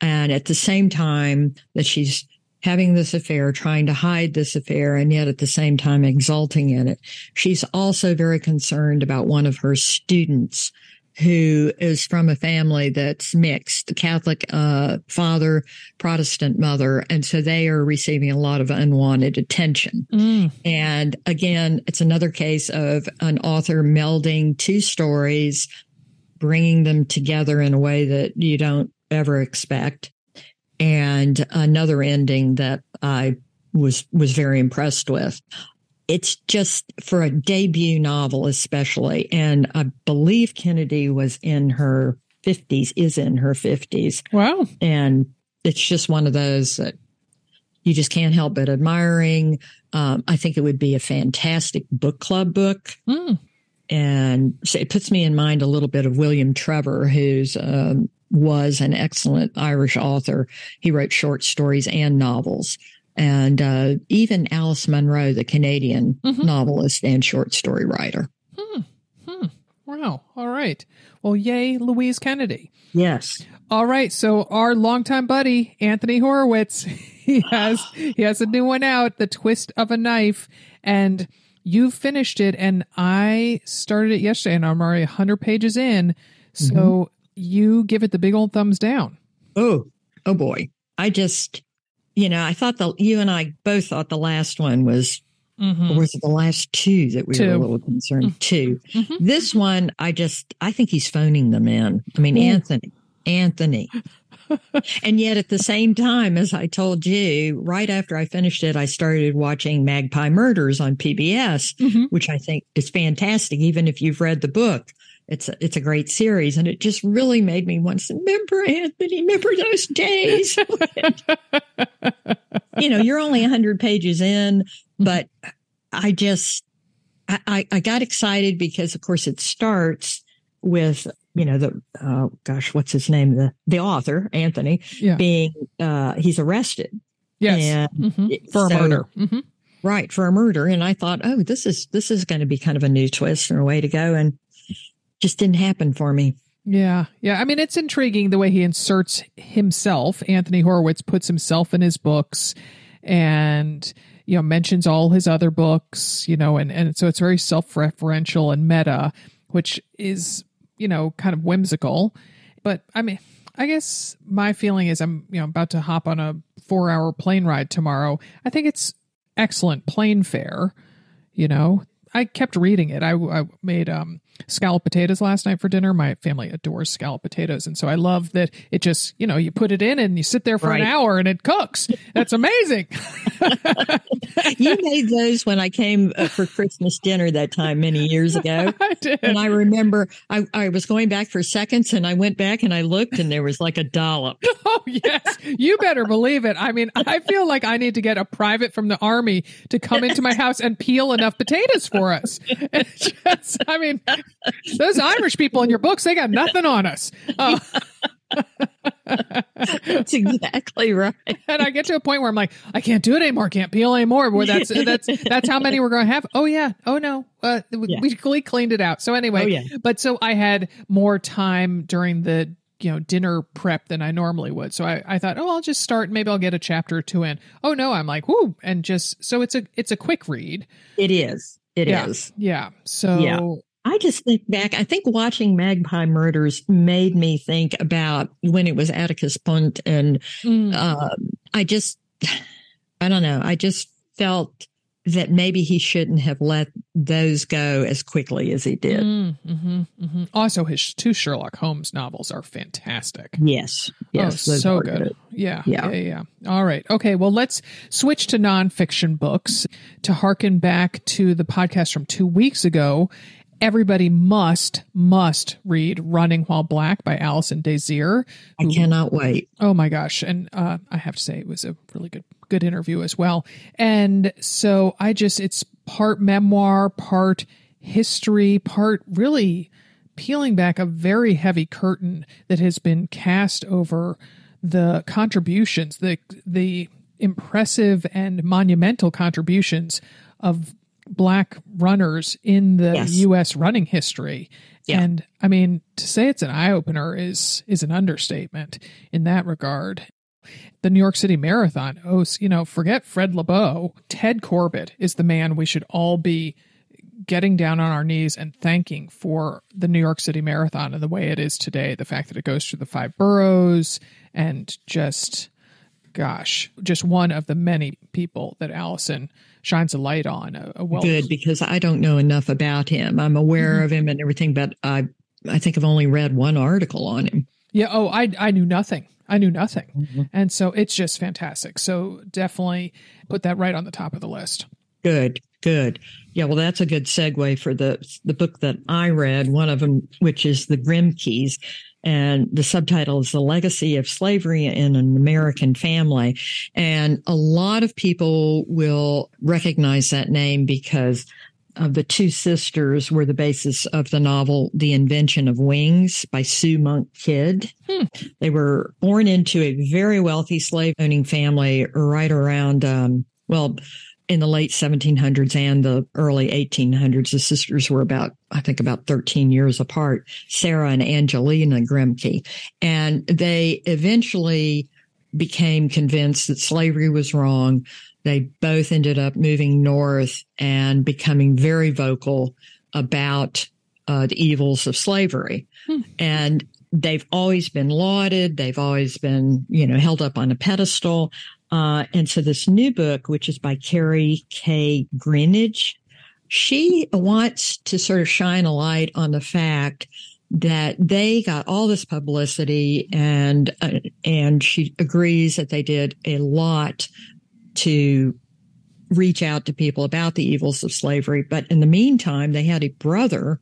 And at the same time that she's having this affair, trying to hide this affair, and yet at the same time exulting in it, she's also very concerned about one of her students who is from a family that's mixed Catholic uh, father, Protestant mother. And so they are receiving a lot of unwanted attention. Mm. And again, it's another case of an author melding two stories, bringing them together in a way that you don't ever expect. And another ending that I was, was very impressed with. It's just for a debut novel, especially. And I believe Kennedy was in her 50s, is in her 50s. Wow. And it's just one of those that you just can't help but admiring. Um, I think it would be a fantastic book club book. Mm. And so it puts me in mind a little bit of William Trevor, who's um, was an excellent Irish author. He wrote short stories and novels. And uh, even Alice Munro, the Canadian Mhm. novelist and short story writer. Hmm. Hmm. Wow. All right. Well, yay, Louise Kennedy. Yes. All right, so our longtime buddy Anthony Horowitz, <laughs> he has he has a new one out, The Twist of a Knife, and you finished it, and I started it yesterday, and I'm already 100 pages in. So you give it the big old thumbs down. Oh, oh boy. I just, you know, I thought the, you and I both thought the last one was Mm-hmm. or was it the last two that we were a little concerned? 2 Mhm. This one, I just, I think he's phoning them in. I mean, Ooh. Anthony, Anthony. <laughs> and yet at the same time, as I told you, right after I finished it, I started watching Magpie Murders on PBS, Mhm. which I think is fantastic. Even if you've read the book, it's a, it's a great series. And it just really made me want to remember Anthony, remember those days. <laughs> you know, you're only 100 pages in, but I just, I, I, I got excited because, of course, it starts with, you know, the, oh gosh, what's his name? The, the author, Anthony, Yeah. being, uh, he's arrested. Yes. Mhm. it- For a so- murder. hmm right for a murder and i thought oh this is this is going to be kind of a new twist and a way to go and just didn't happen for me. Yeah yeah. I mean it's intriguing the way he inserts himself. Anthony horowitz puts himself in his books and you know mentions all his other books you know and and so it's very self-referential and meta which is you know kind of whimsical. But i mean i guess my feeling is i'm you know about to hop on a four hour plane ride tomorrow. I think it's excellent plane fare you know. I kept reading it. I, I made um scalloped potatoes last night for dinner. My family adores scalloped potatoes. And so I love that it just, you know, you put it in and you sit there for right. an hour and it cooks. That's amazing. <laughs> you made those when I came uh, for Christmas dinner that time many years ago. <laughs> I did. And I remember I, I was going back for seconds and I went back and I looked and there was like a dollop. <laughs> Oh, yes. You better believe it. I mean, I feel like I need to get a private from the army to come into my house and peel enough potatoes for us. Just, I mean, those Irish people in your books, they got nothing on us. Uh, that's exactly right. And I get to a point where I'm like, I can't do it anymore. Can't peel anymore. Where that's that's that's how many we're going to have. Oh yeah. Oh no. Uh, yeah. we, we cleaned it out. So anyway, oh, yeah. but so I had more time during the you know dinner prep than I normally would. So I, I thought, oh, I'll just start. Maybe I'll get a chapter or two in. Oh no, I'm like, whoo, and just so it's a it's a quick read. It is. It yeah. is. yeah. So yeah. I just think back, I think watching Magpie Murders made me think about when it was Atticus Pünd. And mm. uh, I just, <sighs> I don't know, I just felt that maybe he shouldn't have let those go as quickly as he did. Mm, mm-hmm, mm-hmm. Also, his two Sherlock Holmes novels are fantastic. Yes. Yes. Oh, so good. good. Yeah, yeah. Yeah. Yeah. All right. Okay. Well, let's switch to nonfiction books to harken back to the podcast from two weeks ago everybody must must read running while black by alison desir who, i cannot wait. Oh my gosh. And uh, i have to say it was a really good good interview as well. And so i just it's part memoir part history part really peeling back a very heavy curtain that has been cast over the contributions the the impressive and monumental contributions of black runners in the yes. US running history. Yeah. And I mean, to say it's an eye opener is is an understatement in that regard. The New York City Marathon, oh, you know, forget Fred Lebow. Ted Corbitt is the man we should all be getting down on our knees and thanking for the New York City Marathon and the way it is today. The fact that it goes through the five boroughs and just, gosh, just one of the many people that Alison shines a light on. A, a well good because I don't know enough about him. I'm aware mm-hmm. of him and everything, but I I think I've only read one article on him. Yeah. Oh, I I knew nothing. I knew nothing, mm-hmm. and so it's just fantastic. So definitely put that right on the top of the list. Good, good. Yeah, well, that's a good segue for the the book that I read. One of them, which is the Grimkes, and the subtitle is The Legacy of Slavery in an American Family. And a lot of people will recognize that name because of the two sisters were the basis of the novel The Invention of Wings by Sue Monk Kidd. Hmm. They were born into a very wealthy slave owning family right around, um, well, in the late 1700s and the early 1800s. The sisters were about, I think, about 13 years apart, Sarah and Angelina Grimke. And they eventually became convinced that slavery was wrong. They both ended up moving north and becoming very vocal about uh, the evils of slavery. Hmm. And they've always been lauded. They've always been, you know, held up on a pedestal. Uh, and so this new book, which is by Kerri K. Greenidge, she wants to sort of shine a light on the fact that they got all this publicity and uh, and she agrees that they did a lot to reach out to people about the evils of slavery but in the meantime they had a brother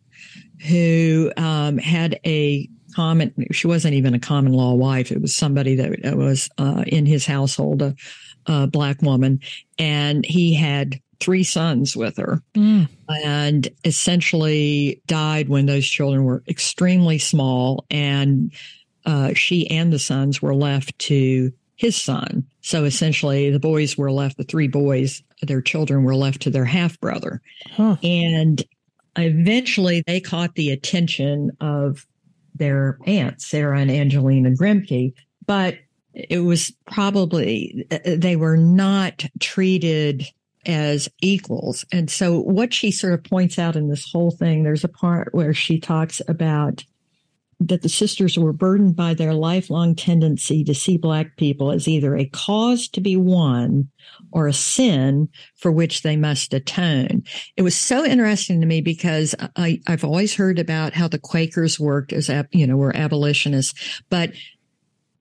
who um, had a common, she wasn't even a common law wife. It was somebody that was uh, in his household, a, a, black woman. And he had three sons with her mm. and essentially died when those children were extremely small. And uh, she and the sons were left to his son. So essentially, the boys were left, the three boys their children were left to their half brother. Huh. And eventually they caught the attention of their aunts, Sarah and Angelina Grimke, but it was probably, uh, uh, they were not treated as equals. And so what she sort of points out in this whole thing, there's a part where she talks about that the sisters were burdened by their lifelong tendency to see black people as either a cause to be won or a sin for which they must atone. It was so interesting to me because I, have always heard about how the Quakers worked as, you know, were abolitionists, but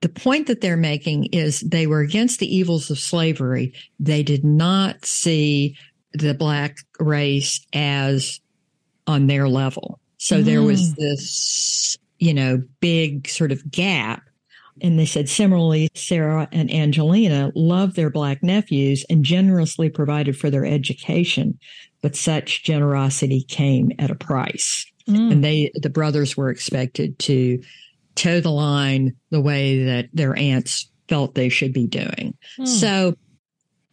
the point that they're making is they were against the evils of slavery. They did not see the black race as on their level. So there was mm. this you know, big sort of gap. And they said similarly, Sarah and Angelina loved their black nephews and generously provided for their education, but such generosity came at a price. Mm. And they, the brothers were expected to toe the line the way that their aunts felt they should be doing. Mm. So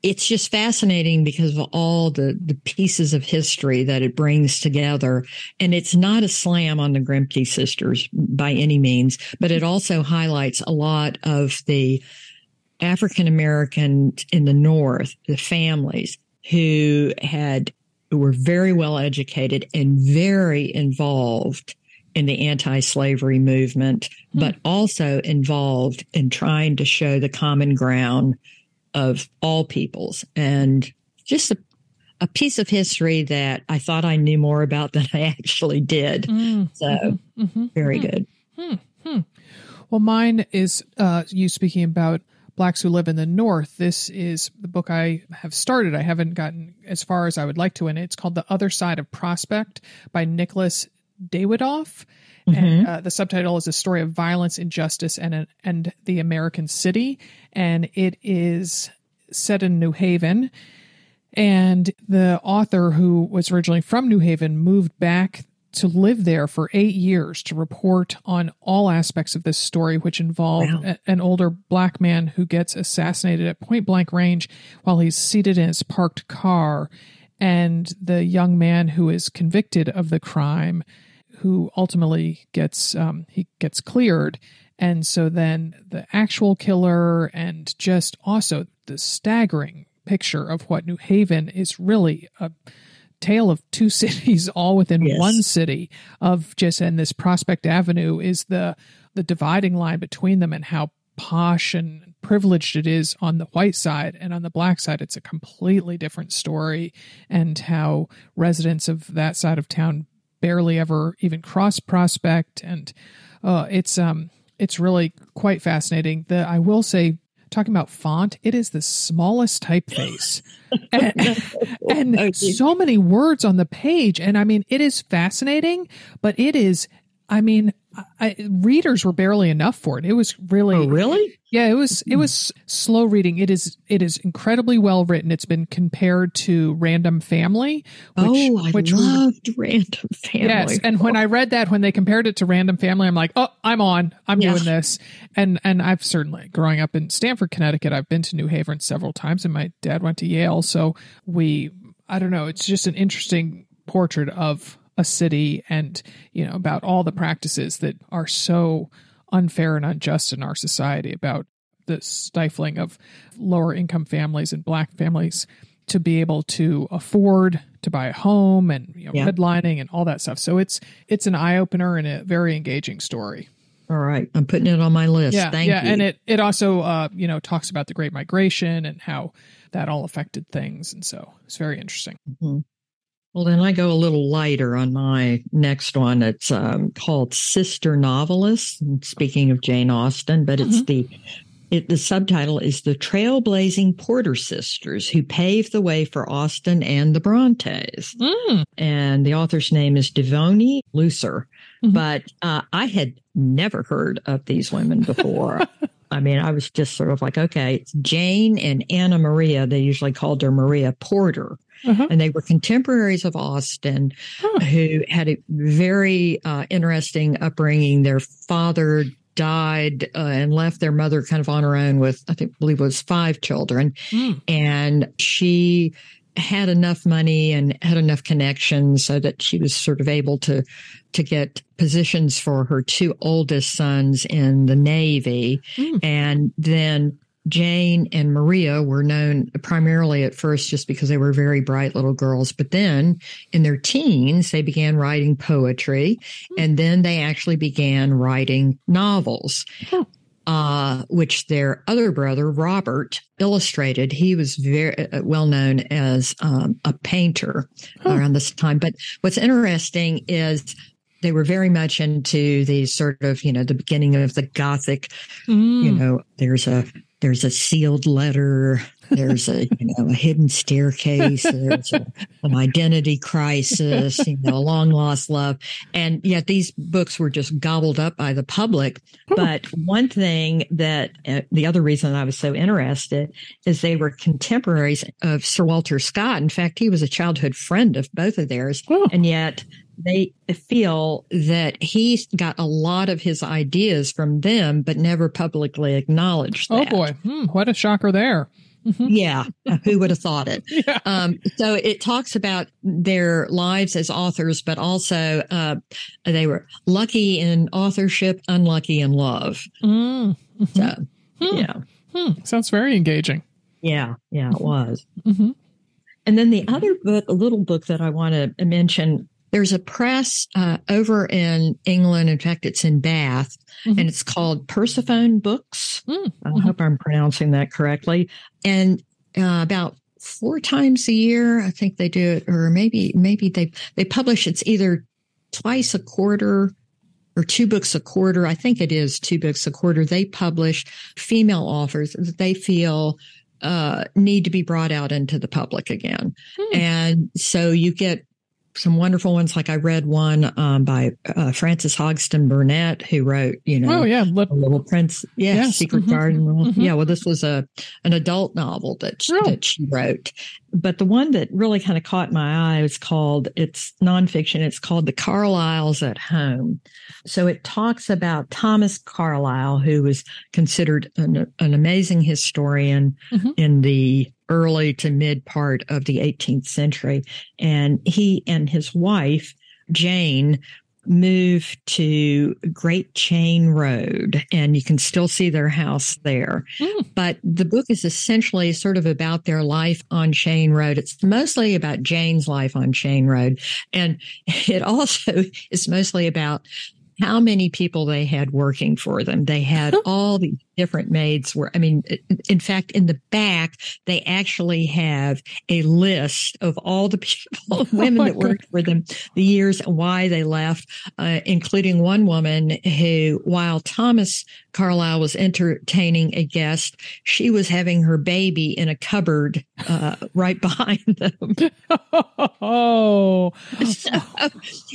it's just fascinating because of all the, the pieces of history that it brings together. And it's not a slam on the Grimke sisters by any means, but it also highlights a lot of the African American in the North, the families who had, who were very well educated and very involved in the anti-slavery movement, hmm. but also involved in trying to show the common ground of all peoples. And just a, a piece of history that I thought I knew more about than I actually did. Mm, so mm-hmm, mm-hmm, very mm, good. Hmm, well, mine is uh, you speaking about blacks who live in the north. This is the book i have started. I haven't gotten as far as i would like to in it. It's called the other side of prospect by nicholas dawidoff Mm-hmm. And uh, the subtitle is a story of violence, injustice, and and the American city, and it is set in New Haven. And the author, who was originally from New Haven, moved back to live there for eight years to report on all aspects of this story, which involved wow. a, an older black man who gets assassinated at point blank range while he's seated in his parked car, and the young man who is convicted of the crime who ultimately gets um, he gets cleared and so then the actual killer and just also the staggering picture of what new haven is really a tale of two <laughs> cities all within yes. one city of just and this prospect avenue is the the dividing line between them and how posh and privileged it is on the white side and on the black side it's a completely different story and how residents of that side of town barely ever even cross prospect. And uh, it's um it's really quite fascinating. The i will say talking about font it is the smallest typeface. <laughs> And, and so many words on the page. And i mean it is fascinating but it is I mean, I, readers were barely enough for it. It was really, oh, really, yeah. It was it hmm. was slow reading. It is it is incredibly well written. It's been compared to Random Family. Which, oh, I which loved Random Family. Yes, and when I read that, when they compared it to Random Family, I'm like, oh, I'm on. I'm yeah. doing this. And and I've certainly growing up in Stamford, Connecticut. I've been to New Haven several times, and my dad went to Yale, so we. I don't know. It's just an interesting portrait of a city and you know about all the practices that are so unfair and unjust in our society about the stifling of lower income families and black families to be able to afford to buy a home and you know, yeah. redlining and all that stuff. So it's it's an eye opener and a very engaging story. All right, I'm putting it on my list. Yeah, Thank yeah, you. and it it also uh, you know talks about the Great Migration and how that all affected things, and so it's very interesting. Mm-hmm. Well, then I go a little lighter on my next one. It's um, called Sister Novelist. Speaking of Jane Austen, but it's mm-hmm. the it, the subtitle is The Trailblazing Porter Sisters Who Paved the Way for Austen and the Brontes. Mm. And the author's name is Devoney Looser. Mm-hmm. But uh, I had never heard of these women before. <laughs> I mean, I was just sort of like, okay, it's Jane and Anna Maria. They usually called her Maria Porter. Uh-huh. And they were contemporaries of Austen huh. who had a very uh, interesting upbringing. Their father died uh, and left their mother kind of on her own with, I think, believe it was five children. Mm. And she had enough money and had enough connections so that she was sort of able to to get positions for her two oldest sons in the Navy. Mm. And then Jane and Maria were known primarily at first just because they were very bright little girls. But then in their teens, they began writing poetry and then they actually began writing novels. Uh, which their other brother, Robert, illustrated. He was very uh, well known as um, a painter around this time. But what's interesting is they were very much into the sort of, you know, the beginning of the Gothic, mm. you know, there's a there's a sealed letter there's a you know a hidden staircase there's a, an identity crisis you know a long lost love. And yet these books were just gobbled up by the public. But one thing that uh, the other reason i was so interested is they were contemporaries of sir walter scott. In fact he was a childhood friend of both of theirs. And yet they feel that he got a lot of his ideas from them, but never publicly acknowledged oh, that. Oh boy, hmm, what a shocker there. Mm-hmm. yeah, who would have thought it? <laughs> yeah. um, so it talks about their lives as authors, but also uh, they were lucky in authorship, unlucky in love. Mm-hmm. So, hmm. yeah. Hmm. Sounds very engaging. Yeah, yeah, it was. Mm-hmm. And then the other book, a little book that I want to mention there's a press uh, over in England. In fact, it's in Bath, mm-hmm. and it's called Persephone Books. Mm-hmm. I hope I'm pronouncing that correctly. And uh, about four times a year, I think they do it, or maybe maybe they they publish. It's either twice a quarter or two books a quarter. I think it is two books a quarter. They publish female authors that they feel uh, need to be brought out into the public again. Hmm. And so you get some wonderful ones. Like I read one um, by uh, Frances Hodgson Burnett, who wrote, you know, oh yeah, Little Prince, yeah, yes. Secret mm-hmm. Garden. Mm-hmm. Yeah, well, this was a an adult novel that she, that she wrote. But the one that really kind of caught my eye was called. It's nonfiction. It's called The Carlyles at Home. So it talks about Thomas Carlyle, who was considered an, an amazing historian mm-hmm. in the early to mid part of the 18th century. And he and his wife, Jane, moved to Great Cheyne Road, and you can still see their house there. Mm. But the book is essentially sort of about their life on Cheyne Road. It's mostly about Jane's life on Cheyne Road. And <laughs> it also is mostly about how many people they had working for them. They had <laughs> all these different maids were, I mean, in fact, in the back, they actually have a list of all the <laughs> people, women oh that worked God. for them, the years and why they left, uh, including one woman who, while Thomas Carlyle was entertaining a guest, she was having her baby in a cupboard uh, right <laughs> behind them. <laughs> oh, so,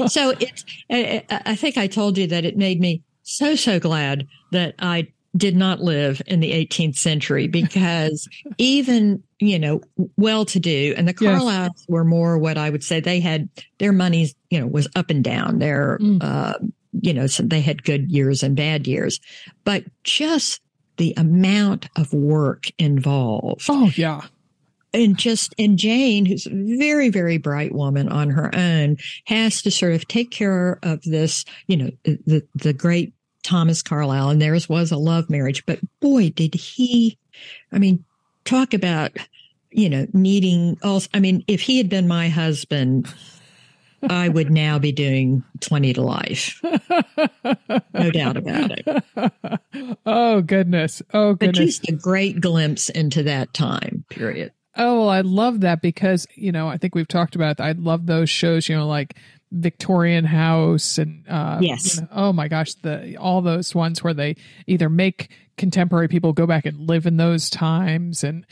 so it's. I, I think I told you that it made me so so glad that I did not live in the 18th century because <laughs> even, you know, well to do, and the Carlyles yes. were more what I would say they had their money, you know, was up and down. Their, mm. uh, you know, so they had good years and bad years, but just the amount of work involved. Oh, yeah. And just, and Jane, who's a very, very bright woman on her own, has to sort of take care of this, you know, the, the great Thomas Carlyle, and theirs was a love marriage. But boy, did he, I mean, talk about, you know, needing also, I mean, if he had been my husband, I would now be doing 20 to life. No doubt about it. Oh, goodness. Oh, goodness. But just a great glimpse into that time period. Oh, well, I love that because, you know, I think we've talked about, I love those shows, you know, like Victorian house and uh, yes, you know, oh my gosh, the all those ones where they either make contemporary people go back and live in those times and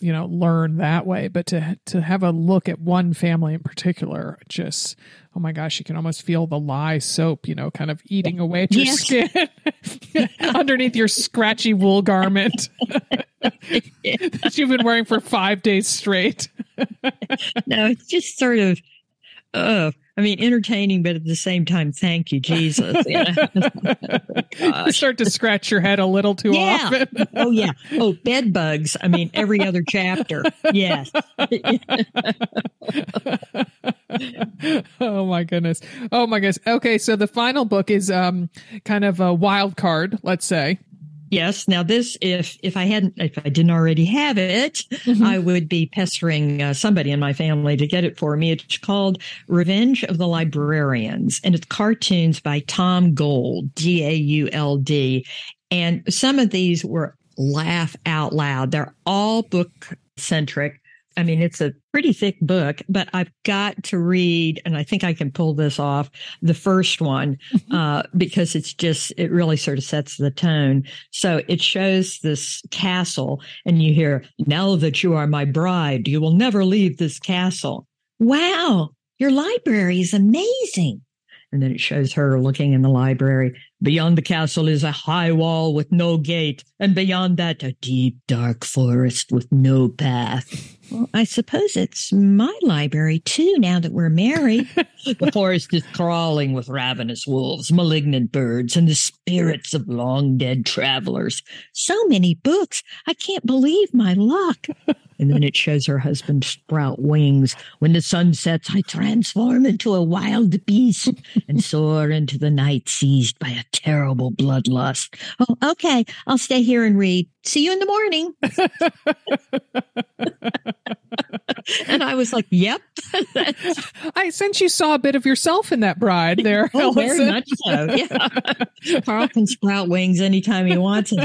you know learn that way, but to to have a look at one family in particular, just oh my gosh, you can almost feel the lye soap, you know, kind of eating away at your yes. skin <laughs> underneath your scratchy wool garment <laughs> that you've been wearing for five days straight. <laughs> no, it's just sort of, oh, I mean, entertaining, but at the same time, thank you, Jesus. <laughs> you start to scratch your head a little too yeah. often. oh, yeah. Oh, bed bugs. I mean, every other chapter. Yes. <laughs> oh my goodness. Oh my goodness. Okay, so the final book is um kind of a wild card, let's say. Yes. Now, this, if if I hadn't, if I didn't already have it, mm-hmm. I would be pestering uh, somebody in my family to get it for me. It's called Revenge of the Librarians, and it's cartoons by Tom Gauld, G A U L D. And some of these were laugh out loud. They're all book centric. I mean, it's a pretty thick book, but I've got to read, and I think I can pull this off, the first one, mm-hmm. uh, because it's just, it really sort of sets the tone. So it shows this castle, and you hear, Now that you are my bride, you will never leave this castle. Wow, your library is amazing. And then it shows her looking in the library. Beyond the castle is a high wall with no gate, and beyond that, a deep, dark forest with no path. Well, I suppose it's my library too, now that we're married. <laughs> the forest is crawling with ravenous wolves, malignant birds, and the spirits of long dead travelers. So many books. I can't believe my luck. <laughs> And then it shows her husband sprout wings. When the sun sets, I transform into a wild beast and soar into the night seized by a terrible bloodlust. Oh, okay. I'll stay here and read. See you in the morning. <laughs> and I was like, "Yep." I since you saw a bit of yourself in that bride there. Oh, very much so. Yeah, Carl can sprout wings anytime he wants. <laughs>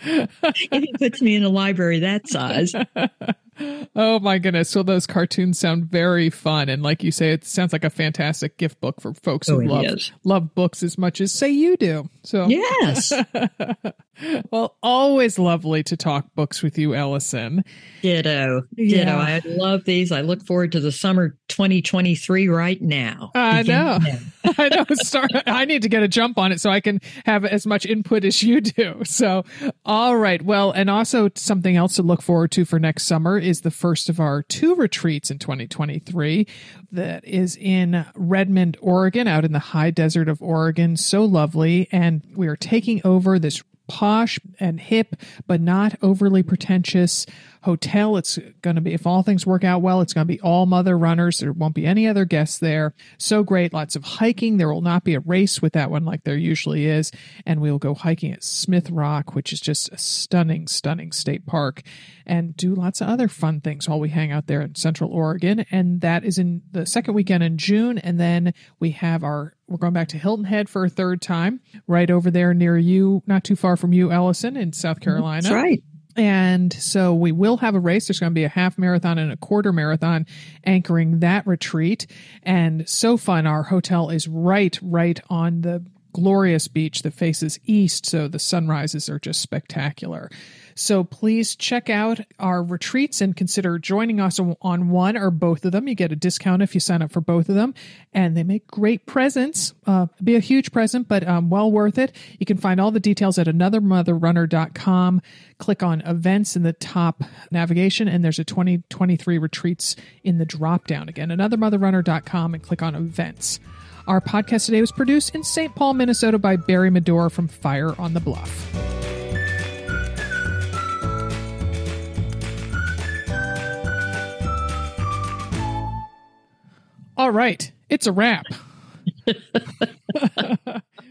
if he puts me in a library that size. <laughs> Oh my goodness. So those cartoons sound very fun. And like you say, it sounds like a fantastic gift book for folks who oh, love, love books as much as say you do. So yes. <laughs> well, always lovely to talk books with you, Ellison. Ditto. Yeah. Ditto. I love these. I look forward to the summer 2023 right now. I know. <laughs> I know. Start, I need to get a jump on it so I can have as much input as you do. So, all right. Well, and also something else to look forward to for next summer is the first of our two retreats in 2023 that is in Redmond, Oregon, out in the high desert of Oregon. So lovely. And we are taking over this posh and hip, but not overly pretentious hotel. It's going to be, if all things work out well, it's going to be all mother runners. There won't be any other guests there. So great. Lots of hiking. There will not be a race with that one like there usually is. And we'll go hiking at Smith Rock, which is just a stunning, stunning state park, and do lots of other fun things while we hang out there in Central Oregon. And that is in the second weekend in June. And then we have our we're going back to Hilton Head for a third time, right over there near you, not too far from you, Ellison, in South Carolina. That's right. And so we will have a race. There's going to be a half marathon and a quarter marathon anchoring that retreat. And so fun. Our hotel is right, right on the glorious beach that faces east. So the sunrises are just spectacular. So please check out our retreats and consider joining us on one or both of them. You get a discount if you sign up for both of them, and they make great presents. Uh, be a huge present, but um, well worth it. You can find all the details at anothermotherrunner.com. Click on events in the top navigation, and there's a 2023 retreats in the drop down. Again, anothermotherrunner.com and click on events. Our podcast today was produced in St. Paul, Minnesota by Barry Medora from Fire on the Bluff. All right, it's a wrap. <laughs> <laughs>